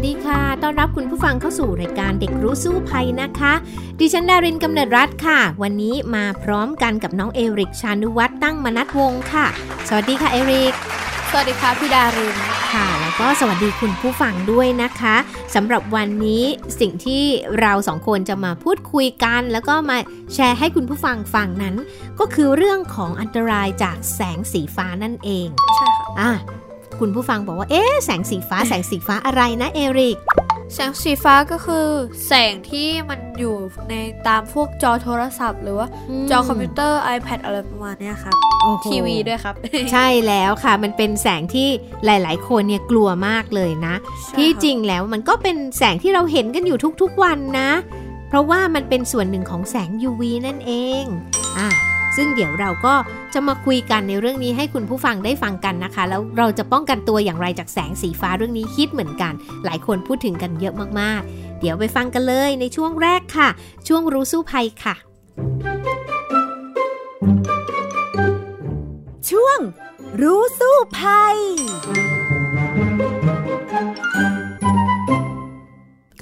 สดีค่ะ ต้อนรับคุณผู้ฟังเข้าสู่รายการเด็กรู้สู้ภัยนะคะ ดิฉันดารินกำเนิดรัฐค่ะ วันนี้มาพร้อมกันกับน้องเอริกชานุวัฒน์ตั้งมนัทวงศ์ค่ะ สวัสดีค่ะเอริก สวัสดีค่ะพี่ดารินค่ะ แล้วก็สวัสดีคุณผู้ฟังด้วยนะคะสำหรับวันนี้สิ่งที่เราสองคนจะมาพูดคุยกัน แล้วก็มาแชร์ให้คุณผู้ฟังฟังนั้น ก็คือเรื่องของอันตรายจากแสงสีฟ้านั่นเอง ใช่ค่ะอะ คุณผู้ฟังบอกว่า เอ๊ะ แสงสีฟ้าแสงสีฟ้าอะไรนะเอริก แสงสีฟ้าก็คือ แสงที่มันอยู่ในตามพวกจอโทรศัพท์ หรือว่าจอคอมพิวเตอร์ iPad อะไรประมาณเนี้ยครับโอ้โหทีวีด้วยครับ ใช่แล้วค่ะ มันเป็นแสงที่หลาย ๆ คนเนี่ยกลัวมากเลยนะใช่ที่ค่ะจริงแล้วมันก็เป็นแสงที่เราเห็นกันอยู่ทุก ๆ วันนะ เพราะว่ามันเป็นส่วนหนึ่งของแสง UV นั่นเอง อะ ซึ่งเดี๋ยวเราก็จะมาคุยกันในเรื่องนี้ให้คุณผู้ฟังได้ฟังกันนะคะ แล้วเราจะป้องกันตัวอย่างไรจากแสงสีฟ้าเรื่องนี้คิดเหมือนกัน หลายคนพูดถึงกันเยอะมากๆ เดี๋ยวไปฟังกันเลยในช่วงแรกค่ะ ช่วงรู้สู้ภัยค่ะ ช่วงรู้สู้ภัย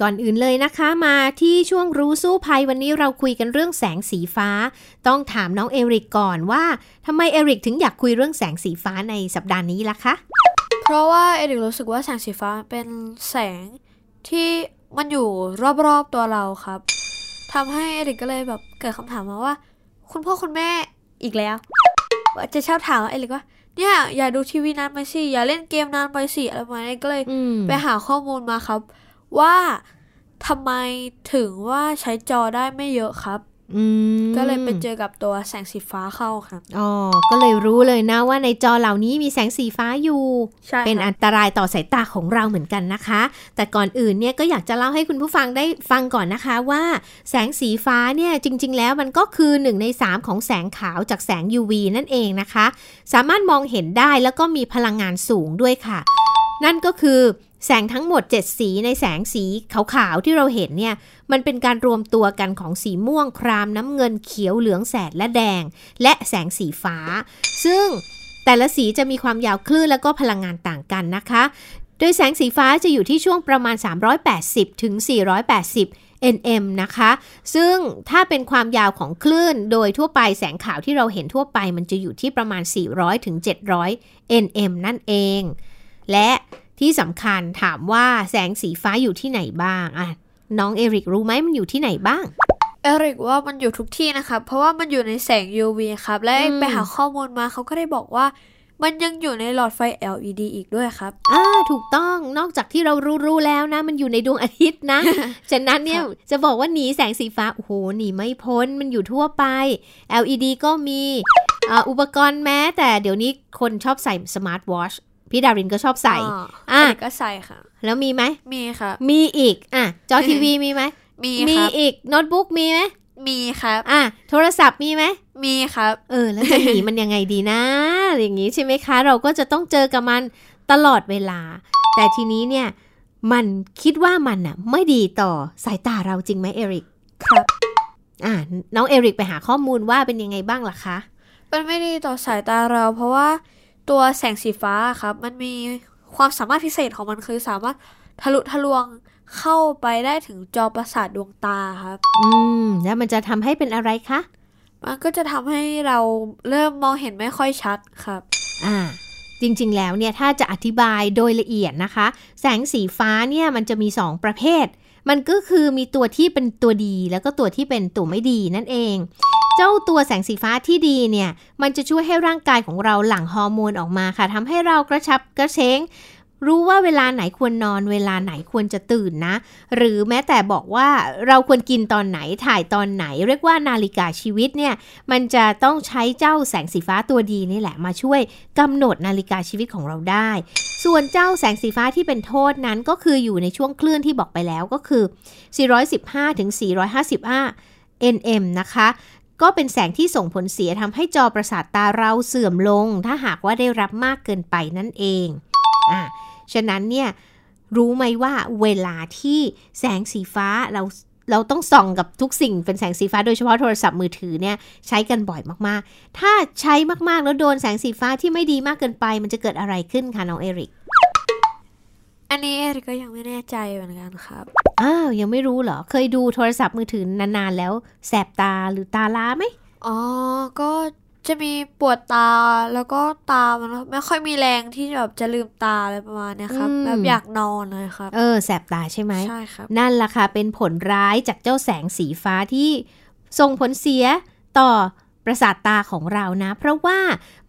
ก่อนอื่นเลยนะคะมาที่ช่วงรู้สู้ภัยวันนี้เราคุยกันเรื่องแสงสีฟ้า ต้องถามน้องเอริกก่อนว่าทำไมเอริกถึงอยากคุยเรื่องแสงสีฟ้าในสัปดาห์นี้ล่ะคะ เพราะว่าเอริกรู้สึกว่าแสงสีฟ้าเป็นแสงที่มันอยู่รอบๆตัวเราครับทำให้เอริกก็เลยแบบเกิดคำถามมาว่า คุณพ่อคุณแม่อีกแล้วว่าจะชอบถามเอริกว่าเนี่ยอย่าดูทีวีนานไปสิอย่าเล่นเกมนานไปสิอะไรประมาณนี้ก็เลยอืมไปหาข้อมูลมาครับ ว่า ทำไมถึงว่าใช้จอได้ไม่เยอะครับอืมก็เลยไปเจอกับตัวแสงสีฟ้าเข้าครับอ๋อ ก็เลยรู้เลยนะว่าในจอเหล่านี้มีแสงสีฟ้าอยู่ใช่เป็นครับอันตรายต่อสายตาของเราเหมือนกันนะคะ แต่ก่อนอื่นเนี่ยก็อยากจะเล่าให้คุณผู้ฟังได้ฟังก่อนนะคะว่า แสงสีฟ้าเนี่ยจริง ๆ แล้วมันก็คือ1ใน3 ของแสงขาวจากแสง UV นั่นเองนะคะ สามารถมองเห็นได้แล้วก็มีพลังงานสูงด้วยค่ะ นั่นก็คือ แสงทั้งหมด 7 สีในแสงสีขาวๆที่เราเห็นเนี่ย มันเป็นการรวมตัวกันของสีม่วงครามน้ำเงินเขียวเหลืองแสดและแดง และแสงสีฟ้า ซึ่งแต่ละสีจะมีความยาวคลื่นและก็พลังงานต่างกันนะคะ โดยแสงสีฟ้าจะอยู่ที่ช่วงประมาณ 380 ถึง 480 nm นะคะ ซึ่งถ้าเป็นความยาวของคลื่น โดยทั่วไปแสงขาวที่เราเห็นทั่วไป มันจะอยู่ที่ประมาณ 400 ถึง 700 nm นั่นเอง และ ที่สำคัญถามว่าแสงสีฟ้าอยู่ที่ไหนบ้างอะน้องเอริกรู้ไหมมันอยู่ที่ไหนบ้างเอริกว่ามันอยู่ทุกที่นะครับเพราะว่ามันอยู่ในแสง UV ครับและอืมไปหาข้อมูลมาเขาก็ได้บอกว่ามันยังอยู่ในหลอดไฟ LED อีกด้วยครับ อ่า ถูกต้อง นอกจากที่เรารู้ๆแล้วนะ มันอยู่ในดวงอาทิตย์นะ ฉะนั้นเนี่ยครับจะบอกว่าหนีแสงสีฟ้า โอ้โห หนีไม่พ้น มันอยู่ทั่วไป LED ก็มีอ่าอุปกรณ์แม้แต่เดี๋ยวนี้คนชอบใส่สมาร์ทวอช พี่ดารินก็ชอบใส่ อ่าอะเอริกก็ใส่ค่ะ แล้วมีไหมมีครับมีอีก อะ จอทีวีมีไหมมีมีครับอีกโน้ตบุ๊กมีไหมมีครับ อะ โทรศัพท์มีไหม มีครับ เออ แล้วจะหนีมันยังไงดีนะ อย่างนี้ใช่ไหมคะ เราก็จะต้องเจอกับมันตลอดเวลา แต่ทีนี้เนี่ย มันคิดว่ามันน่ะไม่ดีต่อสายตาเราจริงไหมเอริก ครับ อ่า น้องเอริกไปหาข้อมูลว่าเป็นยังไงบ้างล่ะคะ มันไม่ดีต่อสายตาเรา เพราะว่า ตัวแสงสีฟ้าครับ มันมีความสามารถพิเศษของมันคือสามารถทะลุทะลวงเข้าไปได้ถึงจอประสาทดวงตาครับ อืม แล้วมันจะทำให้เป็นอะไรคะ มันก็จะทำให้เราเริ่มมองเห็นไม่ค่อยชัดครับ อ่า จริงๆ แล้วเนี่ยถ้าจะอธิบายโดยละเอียดนะคะ แสงสีฟ้าเนี่ยมันจะมี 2 ประเภท มันก็คือมีตัวที่เป็นตัวดีแล้วก็ตัวที่เป็นตัวไม่ดีนั่นเอง เจ้าตัวแสงสีฟ้าที่ดีเนี่ย มันจะช่วยให้ร่างกายของเราหลั่งฮอร์โมนออกมาค่ะทำให้เรากระชับกระเชงรู้ว่าเวลาไหนควรนอนเวลาไหนควรจะตื่นนะ หรือแม้แต่บอกว่าเราควรกินตอนไหนถ่ายตอนไหน เรียกว่านาฬิกาชีวิตเนี่ย มันจะต้องใช้เจ้าแสงสีฟ้าตัวดีนี่แหละมาช่วยกำหนดนาฬิกาชีวิตของเราได้ ส่วนเจ้าแสงสีฟ้าที่เป็นโทษนั้นก็คืออยู่ในช่วงคลื่นที่บอกไปแล้วก็คือ 415ถึง455 nm นะคะ ก็เป็นแสงที่ส่งผลเสียทำให้จอประสาทตาเราเสื่อมลง ถ้าหากว่าได้รับมากเกินไปนั่นเองอะฉะนั้นเนี่ยรู้ไหมว่าเวลาที่แสงสีฟ้าเราเราต้องส่องกับทุกสิ่งเป็นแสงสีฟ้าโดยเฉพาะโทรศัพท์มือถือเนี่ยใช้กันบ่อยมากๆ ถ้าใช้มากๆแล้วโดนแสงสีฟ้าที่ไม่ดีมากเกินไป มันจะเกิดอะไรขึ้นคะน้องเอริก อันนี้เอริกก็ยังไม่แน่ใจเหมือนกันครับ อ้าว ยังไม่รู้เหรอ เคยดูโทรศัพท์มือถือนานๆแล้ว แสบตาหรือตาล้าไหม อ๋อ ก็จะมีปวดตาแล้วก็ตามันไม่ค่อยมีแรงที่แบบจะลืมตาอะไรประมาณเนี้ยครับอืมแบบอยากนอนเลยครับ เออ แสบตาใช่ไหมใช่ครับ นั่นล่ะค่ะเป็นผลร้ายจากเจ้าแสงสีฟ้าที่ส่งผลเสียต่อ ประสาทตาของเรานะ เพราะว่า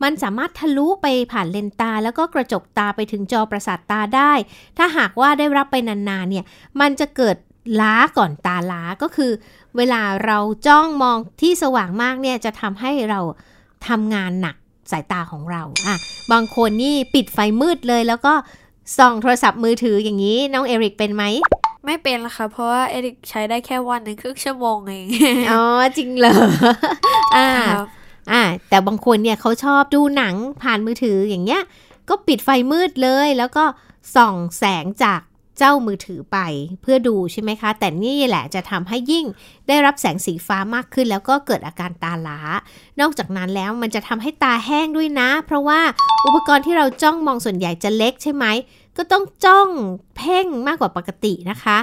มันสามารถทะลุไปผ่านเลนตา แล้วก็กระจกตาไปถึงจอประสาทตาได้ ถ้าหากว่าได้รับไปนานๆเนี่ยมันจะเกิดล้าก่อนตาล้าก็คือ เวลาเราจ้องมองที่สว่างมากเนี่ยจะทำให้เราทำงานหนักสายตาของเราอะบางคนนี่ปิดไฟมืดเลยแล้วก็ส่องโทรศัพท์มือถืออย่างนี้น้องเอริกเป็นไหม ไม่เป็นละครับเพราะว่าเอริกใช้ได้แค่วันหนึ่งครึ่งชั่วโมงเอง อ๋อ จริงเหรอ อ่าครับอ่า แต่บางคนเนี่ยเขาชอบดูหนังผ่านมือถืออย่างเงี้ย ก็ปิดไฟมืดเลย แล้วก็ส่องแสงจากเจ้ามือถือไปเพื่อดูใช่ไหมคะ แต่นี่แหละจะทำให้ยิ่งได้รับแสงสีฟ้ามากขึ้น แล้วก็เกิดอาการตาล้า นอกจากนั้นแล้วมันจะทำให้ตาแห้งด้วยนะ เพราะว่าอุปกรณ์ที่เราจ้องมองส่วนใหญ่จะเล็กใช่ไหม ก็ต้องจ้องเพ่งมากกว่าปกตินะคะ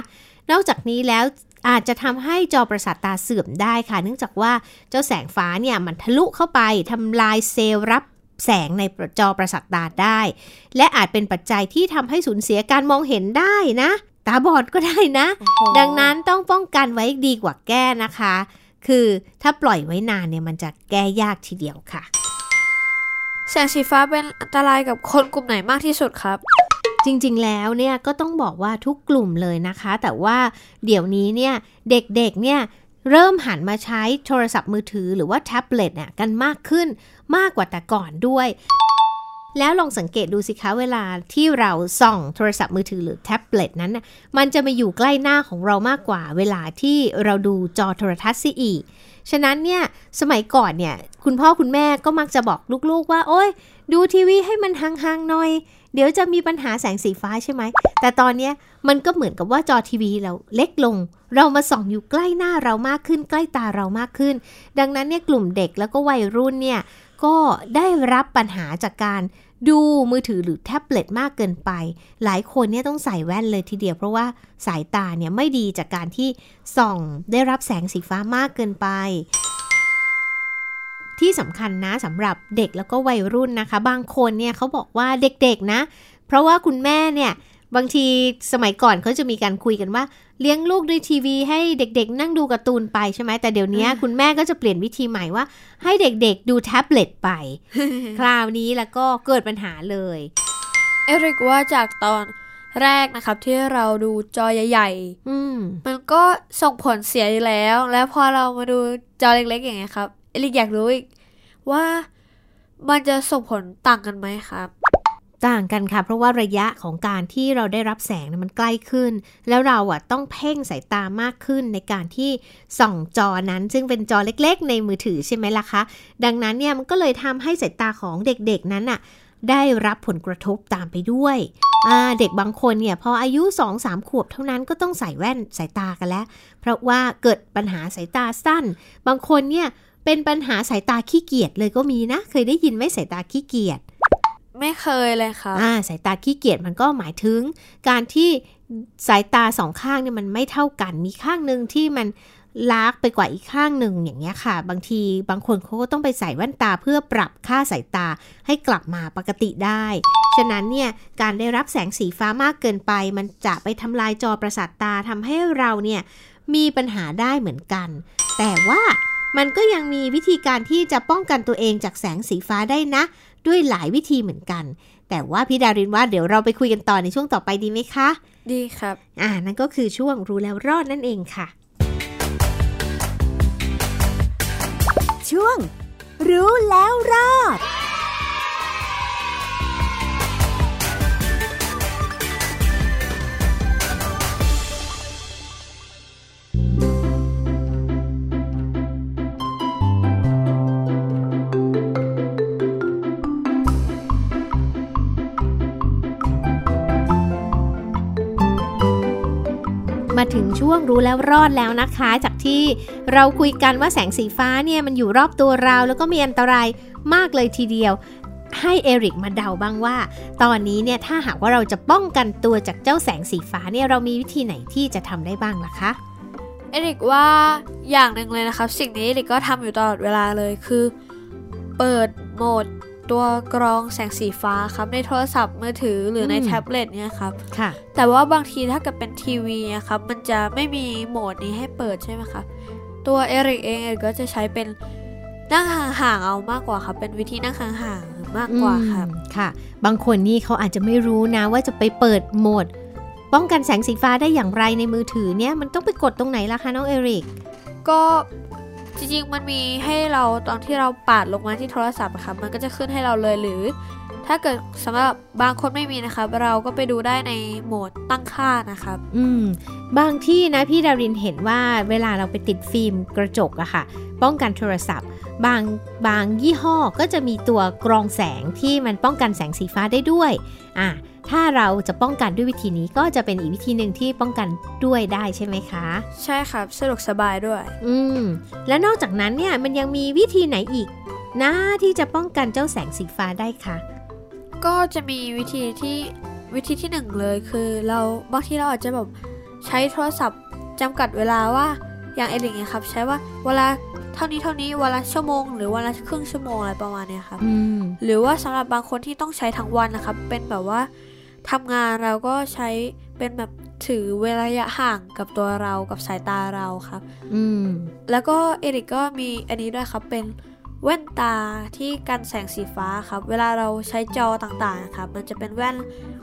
นอกจากนี้แล้วอาจจะทำให้จอประสาทตาเสื่อมได้ค่ะ เนื่องจากว่าเจ้าแสงฟ้าเนี่ยมันทะลุเข้าไปทำลายเซลล์รับแสงในจอประสาทตาได้ และอาจเป็นปัจจัยที่ทำให้สูญเสียการมองเห็นได้นะ ตาบอดก็ได้นะโอ้โหดังนั้นต้องป้องกันไว้ดีกว่าแก้นะคะ คือถ้าปล่อยไว้นานเนี่ยมันจะแก้ยากทีเดียวค่ะ แสงสีฟ้าเป็นอันตรายกับคนกลุ่มไหนมากที่สุดครับ จริงๆ แล้วเนี่ยก็ต้องบอกว่าทุกกลุ่มเลยนะคะ แต่ว่าเดี๋ยวนี้เนี่ยเด็กๆ เนี่ยเริ่มหันมาใช้โทรศัพท์มือถือหรือว่าแท็บเล็ตเนี่ยกันมากขึ้นมากกว่าแต่ก่อนด้วย แล้วลองสังเกตดูสิคะเวลาที่เราส่องโทรศัพท์มือถือหรือแท็บเล็ตนั้น มันจะมาอยู่ใกล้หน้าของเรามากกว่า เวลาที่เราดูจอโทรทัศน์ซิอีกฉะนั้นเนี่ยสมัยก่อนเนี่ยคุณพ่อคุณแม่ก็มักจะบอกลูกๆว่า โอ้ยดูทีวีให้มันห่างๆหน่อยเดี๋ยวจะมีปัญหาแสงสีฟ้าใช่ไหม แต่ตอนนี้มันก็เหมือนกับว่าจอทีวีเราเล็กลง เรามาส่องอยู่ใกล้หน้าเรามากขึ้น ใกล้ตาเรามากขึ้น ดังนั้นเนี่ยกลุ่มเด็กแล้วก็วัยรุ่นเนี่ยก็ได้รับปัญหาจากการดูมือถือหรือแท็บเล็ตมากเกินไป หลายคนเนี่ยต้องใส่แว่นเลยทีเดียว เพราะว่าสายตาเนี่ยไม่ดีจากการที่ส่องได้รับแสงสีฟ้ามากเกินไป ที่สำคัญนะสำหรับเด็กแล้วก็วัยรุ่นนะคะ บางคนเนี่ยเขาบอกว่าเด็กๆนะ เพราะว่าคุณแม่เนี่ยบางทีสมัยก่อนเขาจะมีการคุยกันว่า เลี้ยงลูกด้วยทีวีให้เด็กๆ นั่งดูการ์ตูนไปใช่ไหมแต่เดี๋ยวนี้คุณแม่ก็จะเปลี่ยนวิธีใหม่ว่า ให้เด็กๆ ดูแท็บเล็ตไป คราวนี้แล้วก็เกิดปัญหาเลยเอริกว่าจากตอนแรกนะครับที่เราดูจอใหญ่อืมๆมันก็ส่งผลเสียอยู่แล้ว แล้วพอเรามาดูจอเล็กๆอย่างเงี้ยครับ เอริกอยากรู้อีกว่ามันจะส่งผลต่างกันไหมครับต่างกันค่ะ เพราะว่าระยะของการที่เราได้รับแสงเนมันใกล้ขึ้น แล้วเราอะต้องเพ่งสายตามากขึ้นในการที่ส่องจอนั้น ซึ่งเป็นจอเล็กๆ ในมือถือใช่ไหมล่ะคะ ดังนั้นเนี่ยมันก็เลยทำให้สายตาของเด็กๆนั้นน่ะได้รับผลกระทบตามไปด้วย เด็กบางคนเนี่ยพออายุ 2-3 ขวบเท่านั้นก็ต้องใส่แว่นสายตากันแล้ว เพราะว่าเกิดปัญหาสายตาสั้น บางคนเนี่ย เป็นปัญหาสายตาขี้เกียจเลยก็มีนะ เคยได้ยินไหมสายตาขี้เกียจไม่เคยเลยครับอ่าสายตาขี้เกียจมันก็หมายถึง การที่สายตาสองข้างเนี่ยมันไม่เท่ากัน มีข้างหนึ่งที่มันลากไปกว่าอีกข้างหนึ่งอย่างเงี้ยค่ะ บางทีบางคนเขาก็ต้องไปใส่แว่นตาเพื่อปรับค่าสายตาให้กลับมาปกติได้ ฉะนั้นเนี่ยการได้รับแสงสีฟ้ามากเกินไป มันจะไปทำลายจอประสาทตาทำให้เราเนี่ยมีปัญหาได้เหมือนกัน แต่ว่า มันก็ยังมีวิธีการที่จะป้องกันตัวเองจากแสงสีฟ้าได้นะ ด้วยหลายวิธีเหมือนกัน แต่ว่าพี่ดารินว่าเดี๋ยวเราไปคุยกันต่อในช่วงต่อไปดีไหมคะ ดีครับ อ่านั่นก็คือช่วงรู้แล้วรอดนั่นเองค่ะ ช่วง รู้แล้วรอด มาถึงช่วงรู้แล้วรอดแล้วนะคะ จากที่เราคุยกันว่าแสงสีฟ้าเนี่ยมันอยู่รอบตัวเรา แล้วก็มีอันตรายมากเลยทีเดียว ให้เอริกมาเดาบ้างว่า ตอนนี้เนี่ยถ้าหากว่าเราจะป้องกันตัวจากเจ้าแสงสีฟ้าเนี่ยเรามีวิธีไหนที่จะทำได้บ้างล่ะคะเอริกว่าอย่างหนึ่งเลยนะครับ สิ่งนี้เอริกก็ทำอยู่ตลอดเวลาเลยคือ เปิดโหมด ตัวกรองแสงสีฟ้าครับ ในโทรศัพท์มือถือหรือในอืมแท็บเล็ตเนี่ยครับค่ะ แต่ว่าบางทีถ้าเกิดเป็นทีวีอะครับมันจะไม่มีโหมดนี้ให้เปิดใช่ไหมคะตัวเอริกเองเอริกก็จะใช้เป็นนั่งห่างๆเอามากกว่าครับเป็นวิธีนั่งห่างๆมากกว่าครับอืมค่ะ บางคนนี่เขาอาจจะไม่รู้นะว่าจะไปเปิดโหมด ป้องกันแสงสีฟ้าได้อย่างไรในมือถือเนี่ยมันต้องไปกดตรงไหนล่ะคะน้องเอริกก็ จริงๆ มันมีให้เราตอนที่เราปาดลงมาที่โทรศัพท์อะครับมันก็จะขึ้นให้เราเลยหรือ ถ้าเกิดสำหรับบางคนไม่มีนะครับเราก็ไปดูได้ในโหมดตั้งค่านะครับ อืม บางที่นะพี่ดารินเห็นว่าเวลาเราไปติดฟิล์มกระจกอะค่ะ ป้องกันโทรศัพท์ บางบางยี่ห้อก็จะมีตัวกรองแสงที่มันป้องกันแสงสีฟ้าได้ด้วย อะ ถ้าเราจะป้องกันด้วยวิธีนี้ก็จะเป็นอีกวิธีหนึ่งที่ป้องกันด้วยได้ใช่ไหมคะ ใช่ครับสะดวกสบายด้วย อืมแล้วนอกจากนั้นเนี่ยมันยังมีวิธีไหนอีกนะที่จะป้องกันเจ้าแสงสีฟ้าได้คะก็จะมีวิธีที่วิธีที่หนึ่งเลยคือเราบางทีเราอาจจะแบบใช้โทรศัพท์จำกัดเวลาว่าอย่างเอลิงเนี่ยครับ ใช้ว่าเวลาเท่านี้เท่านี้เวลาชั่วโมง หรือเวันละครึ่งชั่วโมงอะไรประมาณเนี้ยครับอืมหรือว่าสำหรับบางคนที่ต้องใช้ทั้งวันนะครับ เป็นแบบว่า ทำงานเราก็ใช้เป็นแบบถือเวลาระยะห่างกับตัวเรากับสายตาเราครับ อืม แล้วก็เอริกก็มีอันนี้ด้วยครับเป็นแว่นตาที่กันแสงสีฟ้าครับ เวลาเราใช้จอต่างๆนะครับ มันจะเป็นแว่น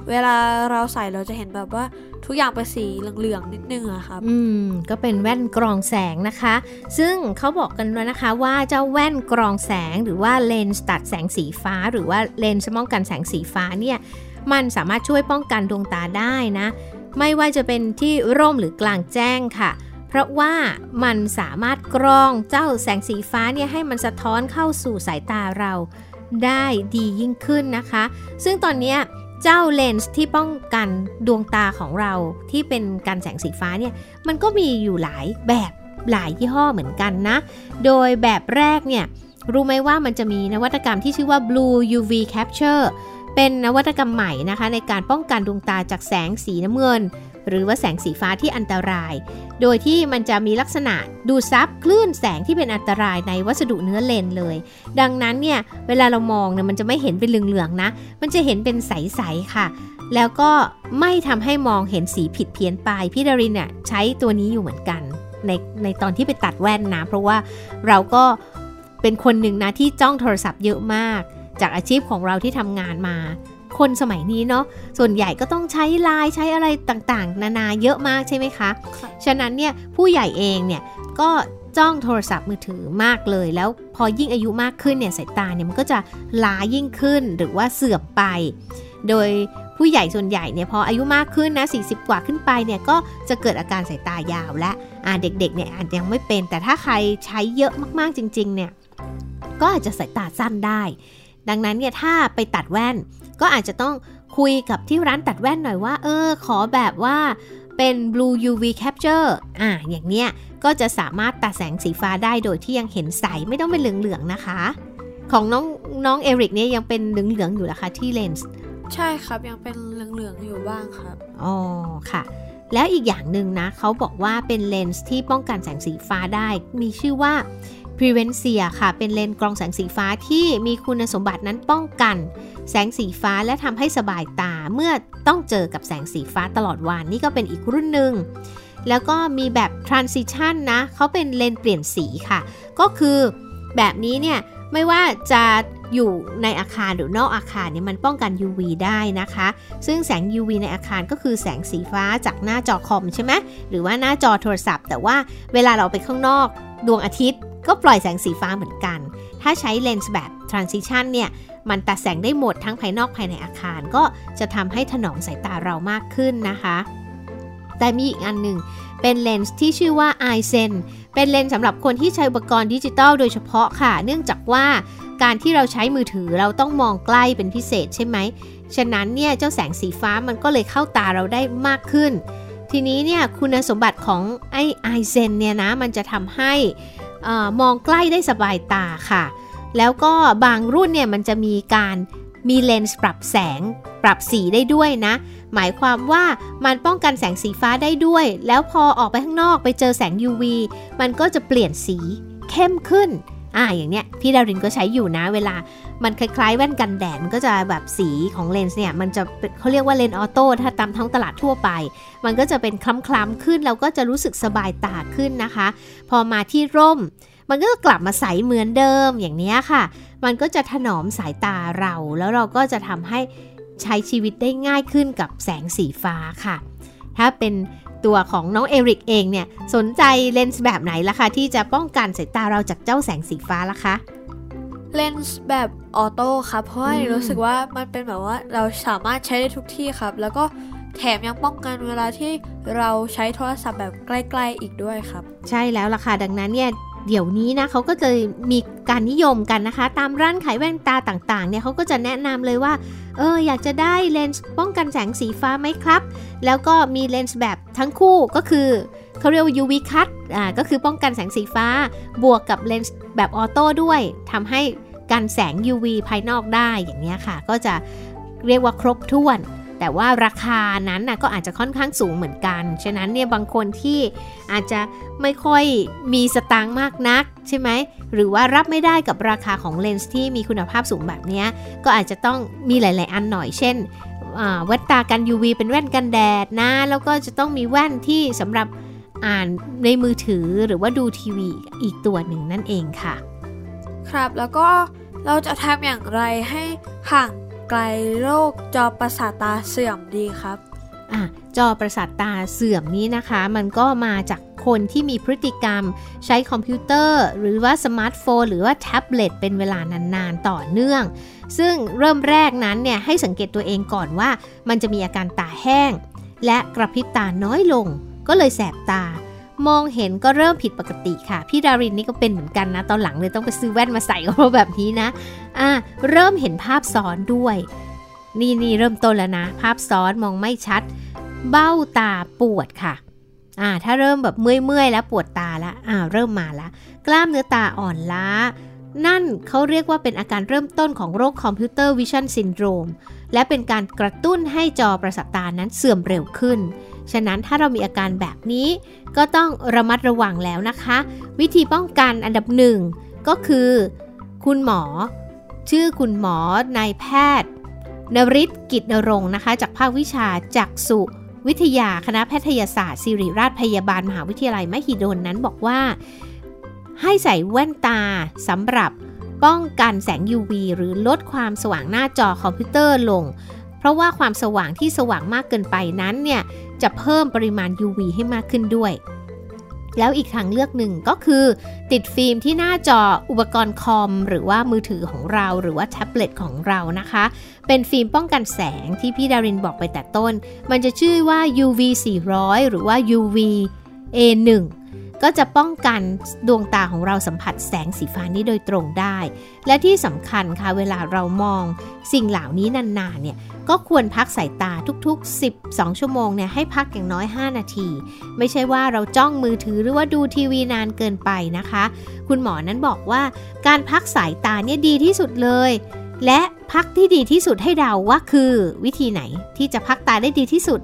เวลาเราใส่เราจะเห็นแบบว่าทุกอย่างเป็นสีเหลืองๆนิดนึงอะครับ อืม ก็เป็นแว่นกรองแสงนะคะ ซึ่งเขาบอกกันว่านะคะว่าเจ้าแว่นกรองแสงหรือว่าเลนส์ตัดแสงสีฟ้า หรือว่าเลนส์ป้องกันแสงสีฟ้าเนี่ย มันสามารถช่วยป้องกันดวงตาได้นะ ไม่ว่าจะเป็นที่ร่มหรือกลางแจ้งค่ะ เพราะว่ามันสามารถกรองเจ้าแสงสีฟ้าเนี่ยให้มันสะท้อนเข้าสู่สายตาเราได้ดียิ่งขึ้นนะคะ ซึ่งตอนนี้เจ้าเลนส์ที่ป้องกันดวงตาของเราที่เป็นการแสงสีฟ้าเนี่ยมันก็มีอยู่หลายแบบหลายยี่ห้อเหมือนกันนะ โดยแบบแรกเนี่ยรู้ไหมว่ามันจะมีนวัตกรรมที่ชื่อว่า Blue UV Capture เป็นนวัตกรรมใหม่นะคะ ในการป้องกันดวงตาจากแสงสีน้ำเงิน หรือว่าแสงสีฟ้าที่อันตราย โดยที่มันจะมีลักษณะดูซับคลื่นแสงที่เป็นอันตรายในวัสดุเนื้อเลนเลย ดังนั้นเนี่ยเวลาเรามองเนี่ยมันจะไม่เห็นเป็นเหลืองๆนะ มันจะเห็นเป็นใสๆค่ะ แล้วก็ไม่ทำให้มองเห็นสีผิดเพี้ยนไปพี่ดารินเนี่ยใช้ตัวนี้อยู่เหมือนกัน ในในตอนที่ไปตัดแว่นนะเพราะว่าเราก็เป็นคนหนึ่งนะที่จ้องโทรศัพท์เยอะมาก จากอาชีพของเราที่ทำงานมา คนสมัยนี้เนาะส่วนใหญ่ก็ต้องใช้ไลน์ใช้อะไรต่างๆ นานาเยอะมากใช่ไหมคะค่ะฉะนั้นเนี่ยผู้ใหญ่เองเนี่ยก็จ้องโทรศัพท์มือถือมากเลย แล้วพอยิ่งอายุมากขึ้นเนี่ยสายตาเนี่ยมันก็จะล้ายิ่งขึ้นหรือว่าเสื่อมไป โดยผู้ใหญ่ส่วนใหญ่เนี่ยพออายุมากขึ้นนะ 40 กว่าขึ้นไปเนี่ยก็จะเกิดอาการสายตายาวและอ่าเด็กๆเนี่ยอาจยังไม่เป็นแต่ถ้าใครใช้เยอะมากๆจริง ๆ เนี่ยก็อาจจะสายตาสั้นได้ ดังนั้นเนี่ยถ้าไปตัดแว่น ก็อาจจะต้องคุยกับที่ร้านตัดแว่นหน่อยว่า เออ ขอแบบว่าเป็น blue UV capture อ่า อย่างเนี้ย ก็จะสามารถตัดแสงสีฟ้าได้โดยที่ยังเห็นใส ไม่ต้องเป็นเหลือง ๆ นะคะ ของน้องน้องเอริกเนี่ยยังเป็นเหลือง ๆ อยู่นะคะที่เลนส์ใช่ครับยังเป็นเหลือง ๆ อยู่บ้างครับ อ๋อ ค่ะ แล้วอีกอย่างหนึ่งนะ เขาบอกว่าเป็นเลนส์ที่ป้องกันแสงสีฟ้าได้ มีชื่อว่า Prevencia ค่ะ เป็นเลนส์กรองแสงสีฟ้าที่มีคุณสมบัตินั้นป้องกัน แสงสีฟ้าและทำให้สบายตาเมื่อต้องเจอกับแสงสีฟ้าตลอดวันนี่ก็เป็นอีกรุ่นหนึ่งแล้วก็มีแบบ transition นะเขาเป็นเลนส์เปลี่ยนสีค่ะ ก็คือแบบนี้เนี่ยไม่ว่าจะอยู่ในอาคารหรือนอกอาคารเนี่ยมันป้องกัน UV ได้นะคะ ซึ่งแสง UV ในอาคารก็คือแสงสีฟ้าจากหน้าจอคอมใช่ไหมหรือว่าหน้าจอโทรศัพท์ แต่ว่าเวลาเราไปข้างนอกดวงอาทิตย์ ก็ปล่อยแสงสีฟ้าเหมือนกัน ถ้าใช้เลนส์แบบ transition เนี่ย มันตัดแสงได้หมดทั้งภายนอกภายในอาคาร ก็จะทำให้ถนอมสายตาเรามากขึ้นนะคะ แต่มีอีกอันหนึ่งเป็นเลนส์ที่ชื่อว่า i s e n เป็นเลนส์สำหรับคนที่ใช้อุปกรณ์ดิจิตอลโดยเฉพาะค่ะ เนื่องจากว่าการที่เราใช้มือถือเราต้องมองใกล้เป็นพิเศษใช่ไหม ฉะนั้นเนี่ยเจ้าแสงสีฟ้ามันก็เลยเข้าตาเราได้มากขึ้น ทีนี้เนี่ยคุณสมบัติของไอไอเซนเนี่ยนะมันจะทำให้ อมองใกล้ได้สบายตาค่ะ แล้วก็บางรุ่นเนี่ยมันจะมีการมีเลนส์ปรับแสง ปรับสีได้ด้วยนะ หมายความว่ามันป้องกันแสงสีฟ้าได้ด้วย แล้วพอออกไปข้างนอกไปเจอแสง UV มันก็จะเปลี่ยนสีเข้มขึ้น อ่าอย่างเนี้ยพี่ดารินก็ใช้อยู่นะเวลา มันคล้ายๆแว่นกันแดดมันก็จะแบบสีของเลนส์เนี่ยมันจะเขาเรียกว่าเลนส์ออโต้ถ้าตามท้องตลาดทั่วไป มันก็จะเป็นคล้ำๆขึ้นแล้วก็จะรู้สึกสบายตาขึ้นนะคะ พอมาที่ร่ม มันก็จะกลับมาใสเหมือนเดิมอย่างนี้ค่ะ มันก็จะถนอมสายตาเรา แล้วเราก็จะทำให้ใช้ชีวิตได้ง่ายขึ้นกับแสงสีฟ้าค่ะ ถ้าเป็น ตัวของน้องเอริกเองเนี่ยสนใจเลนส์แบบไหนล่ะคะที่จะป้องกันสายตาเราจากเจ้าแสงสีฟ้าล่ะคะเลนส์แบบออโต้ครับเพราะว่ารู้สึกว่ามันเป็นแบบว่าเราสามารถใช้ได้ทุกที่ครับ แล้วก็แถมยังป้องกันเวลาที่เราใช้โทรศัพท์แบบใกล้ๆอีกด้วยครับ ใช่แล้วล่ะค่ะดังนั้นเนี่ยเดี๋ยวนี้นะเขาก็จะมีการนิยมกันนะคะ ตามร้านขายแว่นตาต่างๆเนี่ยเขาก็จะแนะนำเลยว่า เอออยากจะได้เลนส์ป้องกันแสงสีฟ้าไหมครับ แล้วก็มีเลนส์แบบทั้งคู่ก็คือเขาเรียกว่า UV cut อ่าก็คือป้องกันแสงสีฟ้า บวกกับเลนส์แบบ auto ด้วยทำให้กันแสง UV ภายนอกได้อย่างนี้ค่ะ ก็จะเรียกว่าครบถ้วน แต่ว่าราคานั้นนะก็อาจจะค่อนข้างสูงเหมือนกัน ฉะนั้นเนี่ยบางคนที่อาจจะไม่ค่อยมีสตางค์มากนักใช่ไหม หรือว่ารับไม่ได้กับราคาของเลนส์ที่มีคุณภาพสูงแบบนี้ก็อาจจะต้องมีหลาย ๆ อันหน่อย เช่นแว่นตากัน UV เป็นแว่นกันแดดนะ แล้วก็จะต้องมีแว่นที่สำหรับอ่านในมือถือหรือว่าดูทีวีอีกตัวหนึ่งนั่นเองค่ะ ครับแล้วก็เราจะทำอย่างไรให้ห่าง ไกลโรคจอประสาทตาเสื่อมดีครับอะจอประสาทตาเสื่อมนี้นะคะ มันก็มาจากคนที่มีพฤติกรรมใช้คอมพิวเตอร์ หรือว่าสมาร์ทโฟน หรือว่าแท็บเล็ตเป็นเวลานานๆต่อเนื่อง ซึ่งเริ่มแรกนั้นเนี่ยให้สังเกตตัวเองก่อนว่า มันจะมีอาการตาแห้ง และกระพริบตาน้อยลง ก็เลยแสบตามองเห็นก็เริ่มผิดปกติค่ะ พี่ดารินนี่ก็เป็นเหมือนกันนะ ตอนหลังเลยต้องไปซื้อแว่นมาใส่เพราะแบบนี้นะ อะเริ่มเห็นภาพซ้อนด้วย นี่นี่เริ่มต้นแล้วนะ ภาพซ้อนมองไม่ชัด เบ้าตาปวดค่ะอ่าถ้าเริ่มแบบเมื่อยๆแล้วปวดตาแล้วอ่าเริ่มมาแล้วกล้ามเนื้อตาอ่อนล้า นั่นเขาเรียกว่าเป็นอาการเริ่มต้นของโรค computer vision syndrome และเป็นการกระตุ้นให้จอประสาทตานั้นเสื่อมเร็วขึ้น ฉะนั้นถ้าเรามีอาการแบบนี้ก็ต้องระมัดระวังแล้วนะคะ วิธีป้องกันอันดับหนึ่งก็คือ คุณหมอ ชื่อคุณหมอนายแพทย์ นริศกิจณรงค์นะคะ จากภาควิชาจักษุวิทยาคณะแพทยศาสตร์ศิริราชพยาบาล มหาวิทยาลัยมหิดลนั้นบอกว่า ให้ใส่แว่นตาสำหรับป้องกันแสง UV หรือลดความสว่างหน้าจอคอมพิวเตอร์ลง เพราะว่าความสว่างที่สว่างมากเกินไปนั้นเนี่ยจะเพิ่มปริมาณ UV ให้มากขึ้นด้วย แล้วอีกทางเลือกหนึ่งก็คือ ติดฟิล์มที่หน้าจออุปกรณ์คอม หรือว่ามือถือของเราหรือว่าแท็บเล็ตของเรานะคะ เป็นฟิล์มป้องกันแสงที่พี่ดารินบอกไปแต่ต้น มันจะชื่อว่า UV 400 หรือว่า UV A1 ก็จะป้องกันดวงตาของเราสัมผัสแสงสีฟ้านี้โดยตรงได้ และที่สำคัญค่ะเวลาเรามอง สิ่งเหล่านี้นานๆเนี่ยก็ควรพักสายตาทุกๆ 12 ชั่วโมงเนี่ยให้พักอย่างน้อย 5 นาที ไม่ใช่ว่าเราจ้องมือถือหรือว่าดูทีวีนานเกินไปนะคะ คุณหมอนั้นบอกว่าการพักสายตาเนี่ยดีที่สุดเลย และพักที่ดีที่สุดให้เดาว่าคือวิธีไหนที่จะพักตาได้ดีที่สุด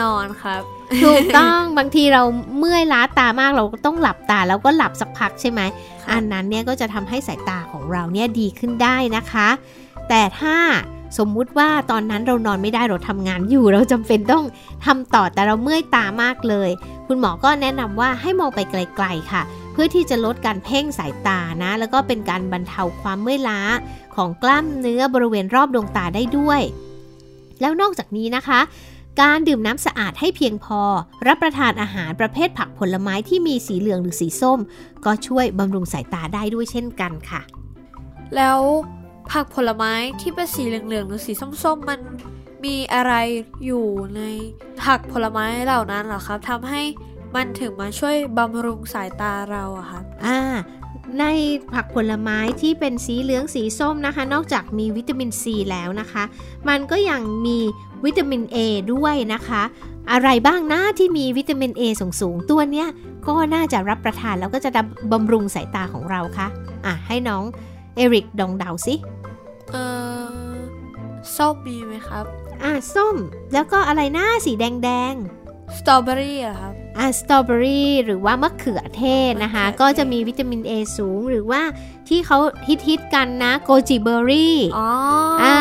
นอนครับ ถูกต้องบางทีเราเมื่อยล้าตามากเราก็ต้องหลับตาแล้วก็หลับสักพักใช่ไหมอันนั้นเนี่ยก็จะทำให้สายตาของเราเนี่ยดีขึ้นได้นะคะ แต่ถ้าสมมุติว่าตอนนั้นเรานอนไม่ได้เราทำงานอยู่ เราจำเป็นต้องทำต่อแต่เราเมื่อยตามากเลย คุณหมอก็แนะนำว่าให้มองไปไกลๆค่ะ เพื่อที่จะลดการเพ่งสายตานะ แล้วก็เป็นการบรรเทาความเมื่อยล้าของกล้ามเนื้อบริเวณรอบดวงตาได้ด้วย แล้วนอกจากนี้นะคะ การดื่มน้ำสะอาดให้เพียงพอ รับประทานอาหารประเภทผักผลไม้ที่มีสีเหลืองหรือสีส้ม ก็ช่วยบำรุงสายตาได้ด้วยเช่นกันค่ะ แล้วผักผลไม้ที่เป็นสีเหลืองๆหรือสีส้มๆมันมีอะไรอยู่ในผักผลไม้เหล่านั้นเหรอครับทำให้มันถึงมาช่วยบำรุงสายตาเราอะครับอ่าในผักผลไม้ที่เป็นสีเหลืองสีส้มนะคะ นอกจากมีวิตามินซีแล้วนะคะ มันก็ยังมี วิตามิน A ด้วยนะคะ อะไรบ้างนะที่มีวิตามิน A สูงสูงๆตัวเนี้ยก็น่าจะรับประทานแล้วก็จะบำรุงสายตาของเราคะอะ ให้น้องเอริกดองเดาสิ เออส้มมีไหมครับ อะ ส้ม แล้วก็อะไรนะสีแดงแดงสตรอเบอรี่อะครับๆอะ สตรอเบอรี่หรือว่ามะเขือเทศนะคะมะเขือเทศก็จะมีวิตามิน A สูงหรือว่าที่เขาฮิตๆกันนะ โกจิเบอร์รี่ อ๋อ อ่า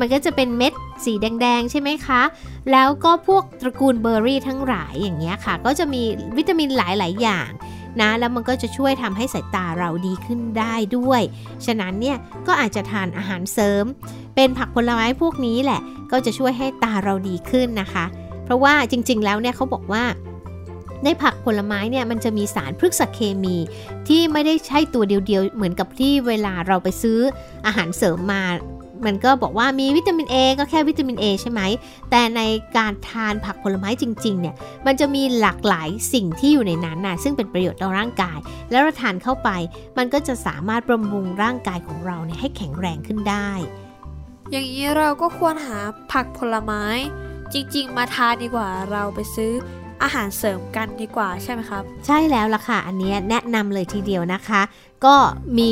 มันก็จะเป็นเม็ด สีแดง ๆ ใช่ไหมคะ แล้วก็พวกตระกูลเบอร์รี่ทั้งหลายอย่างเงี้ยค่ะ ก็จะมีวิตามินหลาย ๆ อย่างนะแล้วมันก็จะช่วยทำให้สายตาเราดีขึ้นได้ด้วย ฉะนั้นเนี่ยก็อาจจะทานอาหารเสริม เป็นผักผลไม้พวกนี้แหละ ก็จะช่วยให้ตาเราดีขึ้นนะคะ เพราะว่าจริง ๆ แล้วเนี่ยเขาบอกว่า ในผักผลไม้เนี่ยมันจะมีสารพฤกษเคมี ที่ไม่ได้ใช่ตัวเดียวๆเหมือนกับที่เวลาเราไปซื้ออาหารเสริมมา มันก็บอกว่ามีวิตามิน A ก็แค่วิตามิน A ใช่ไหม แต่ในการทานผักผลไม้จริงๆเนี่ย มันจะมีหลากหลายสิ่งที่อยู่ในนั้นนะซึ่งเป็นประโยชน์ต่อร่างกาย แล้วเราทานเข้าไป มันก็จะสามารถบำรุงร่างกายของเราเนี่ยให้แข็งแรงขึ้นได้ อย่างนี้เราก็ควรหาผักผลไม้ จริง ๆ มาทานดีกว่าเราไปซื้ออาหารเสริมกันดีกว่าใช่ไหมครับ ใช่แล้วล่ะค่ะ อันเนี้ยแนะนำเลยทีเดียวนะคะ ก็มี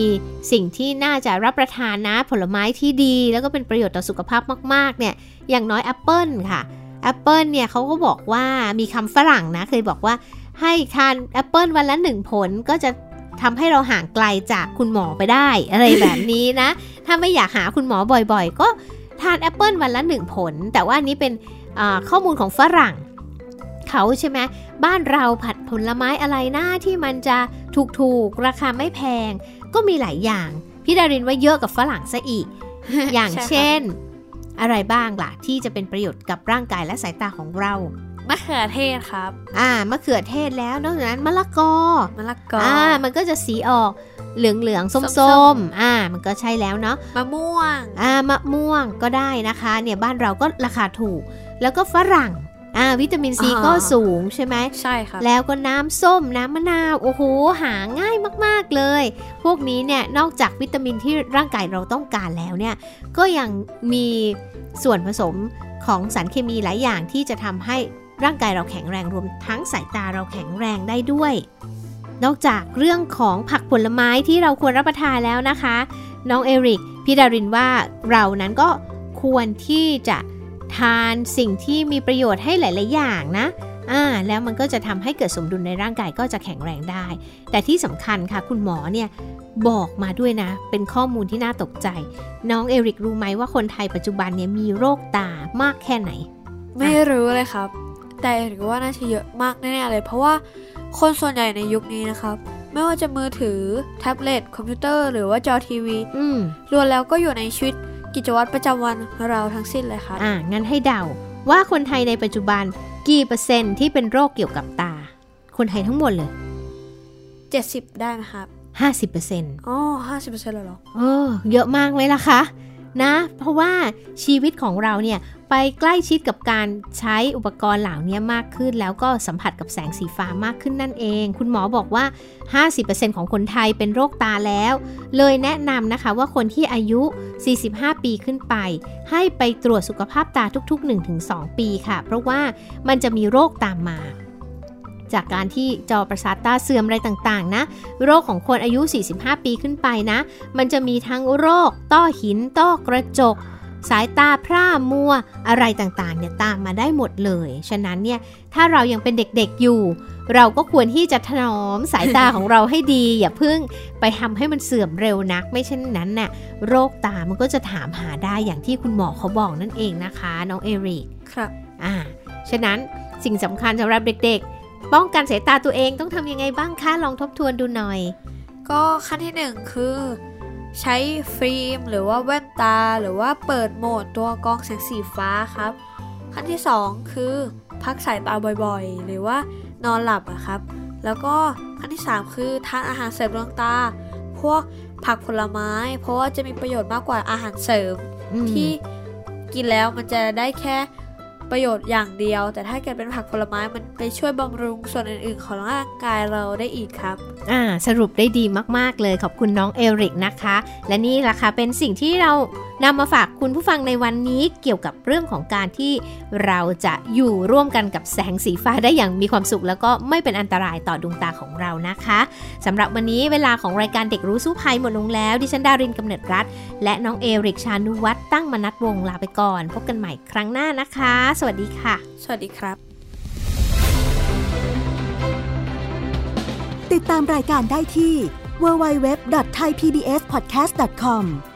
สิ่งที่น่าจะรับประทานนะผลไม้ที่ดี แล้วก็เป็นประโยชน์ต่อสุขภาพมากๆเนี่ยอย่างน้อยแอปเปิลค่ะแอปเปิลเนี่ยเขาก็บอกว่ามีคำฝรั่งนะเคยบอกว่าให้ทานแอปเปิลวันละหนึ่งผลก็จะทำให้เราห่างไกลจากคุณหมอไปได้ อะไรแบบนี้นะ ถ้าไม่อยากหาคุณหมอบ่อยๆ ก็ทานแอปเปิลวันละหนึ่งผล แต่ว่านี้เป็นข้อมูลของฝรั่ง เขาใช่ไหมบ้านเราผัดผลไม้อะไรนะที่มันจะถูกๆ ราคาไม่แพง ก็มีหลายอย่าง พี่ดารินว่าเยอะกับฝรั่งซะอีก อย่างใช่ครับเช่น อะไรบ้างล่ะที่จะเป็นประโยชน์กับร่างกายและสายตาของเรามะเขือเทศครับ อ่ามะเขือเทศแล้วนอกจากนั้นมะละกอมะละกออ่ามันก็จะสีออกเหลืองเหลืองๆส้มส้ส้มมๆอ่า มันก็ใช่แล้วเนาะมะม่วง อ่ามะม่วงก็ได้นะคะ เนี่ยบ้านเราก็ราคาถูก แล้วก็ฝรั่ง อ่าวิตามินซีอ่าก็สูงใช่ไหมใช่ครับแล้วก็น้ำส้มน้ำมะนาวโอ้โหหาง่ายมากๆเลย พวกนี้เนี่ยนอกจากวิตามินที่ร่างกายเราต้องการแล้วเนี่ยก็ยังมีส่วนผสมของสารเคมีหลายอย่างที่จะทำให้ร่างกายเราแข็งแรงรวมทั้งสายตาเราแข็งแรงได้ด้วย นอกจากเรื่องของผักผลไม้ที่เราควรรับประทานแล้วนะคะ น้องเอริกพี่ดารินว่าเรานั้นก็ควรที่จะ ทานสิ่งที่มีประโยชน์ให้หลาย ๆ อย่างนะอ่าแล้วมันก็จะทำให้เกิดสมดุลในร่างกายก็จะแข็งแรงได้ แต่ที่สำคัญค่ะคุณหมอเนี่ยบอกมาด้วยนะ เป็นข้อมูลที่น่าตกใจ น้องเอริกรู้ไหมว่าคนไทยปัจจุบันเนี่ยมีโรคตามากแค่ไหน ไม่รู้เลยครับ แต่หรือว่าน่าจะเยอะมากแน่ๆเลย เพราะว่าคนส่วนใหญ่ในยุคนี้นะครับ ไม่ว่าจะมือถือแท็บเล็ตคอมพิวเตอร์หรือว่าจอทีวีอืมรวมแล้วก็อยู่ในชีวิต กิจวัตรประจำวันเราทั้งสิ้นเลยครับอ่างั้นให้เดาว่าคนไทยในปัจจุบันกี่เปอร์เซ็นต์ที่เป็นโรคเกี่ยวกับตา คนไทยทั้งหมดเลย 70 ได้ไหมครับ 50%เปอร์เซ็นต์อ๋อห้าสิบเปอร์เซ็นต์เลยเหรอเออเยอะมากไหมล่ะคะ นะ เพราะว่าชีวิตของเราเนี่ยไปใกล้ชิดกับการใช้อุปกรณ์เหล่านี้มากขึ้น แล้วก็สัมผัสกับแสงสีฟ้ามากขึ้นนั่นเอง คุณหมอบอกว่า 50%ของคนไทยเป็นโรคตาแล้ว เลยแนะนำนะคะว่าคนที่อายุ 45 ปีขึ้นไป ให้ไปตรวจสุขภาพตาทุก ๆ 1-2 ปีค่ะ เพราะว่ามันจะมีโรคตามมา จากการที่จอประสาทตาเสื่อมอะไรต่างๆนะ โรคของคนอายุ 45 ปีขึ้นไปนะ มันจะมีทั้งโรค ต้อหิน ต้อกระจก สายตาพร่ามัว อะไรต่างๆเนี่ยตามมาได้หมดเลย ฉะนั้นเนี่ยถ้าเรายังเป็นเด็กๆอยู่ เราก็ควรที่จะถนอมสายตาของเราให้ดี อย่าเพิ่งไปทำให้มันเสื่อมเร็วนัก ไม่เช่นนั้นน่ะโรคตามันก็จะถามหาได้อย่างที่คุณหมอเขาบอกนั่นเองนะคะ น้องเอริกครับอ่าฉะนั้นสิ่งสำคัญสำหรับเด็กๆ ป้องกันสายตาตัวเองต้องทำยังไงบ้างคะลองทบทวนดูหน่อย ก็ขั้นที่หนึ่งคือ ใช้ฟิล์มหรือว่าแว่นตาหรือว่าเปิดโหมดตัวกรองแสงสีฟ้าครับ ขั้นที่สองคือ พักสายตาบ่อยๆ หรือว่านอนหลับอะครับ แล้วก็ขั้นที่สามคือทานอาหารเสริมดวงตา พวกผักผลไม้ เพราะว่าจะมีประโยชน์มากกว่าอาหารเสริมอืมที่กินแล้วมันจะได้แค่ ประโยชน์อย่างเดียว แต่ถ้าเกิดเป็นผักผลไม้มันไปช่วยบำรุงส่วนอื่น ๆ ของร่างกายเราได้อีกครับ อ่า สรุปได้ดีมากๆเลยขอบคุณน้องเอริกนะคะ และนี่ล่ะค่ะเป็นสิ่งที่เรานำมาฝากคุณผู้ฟังในวันนี้เกี่ยวกับเรื่องของการที่เราจะอยู่ร่วมกันกับแสงสีฟ้าได้อย่างมีความสุข แล้วก็ไม่เป็นอันตรายต่อดวงตาของเรานะคะสำหรับวันนี้เวลาของรายการเด็กรู้สู้ภัยหมดลงแล้ว ดิฉันดารินกำเนิดรัฐ และน้องเอริกชานุวัฒน์ตั้งมนัดวงศ์ลาไปก่อน พบกันใหม่ครั้งหน้านะคะ สวัสดีค่ะ สวัสดีครับ ติดตามรายการได้ที่ www.thaipbspodcast.com แ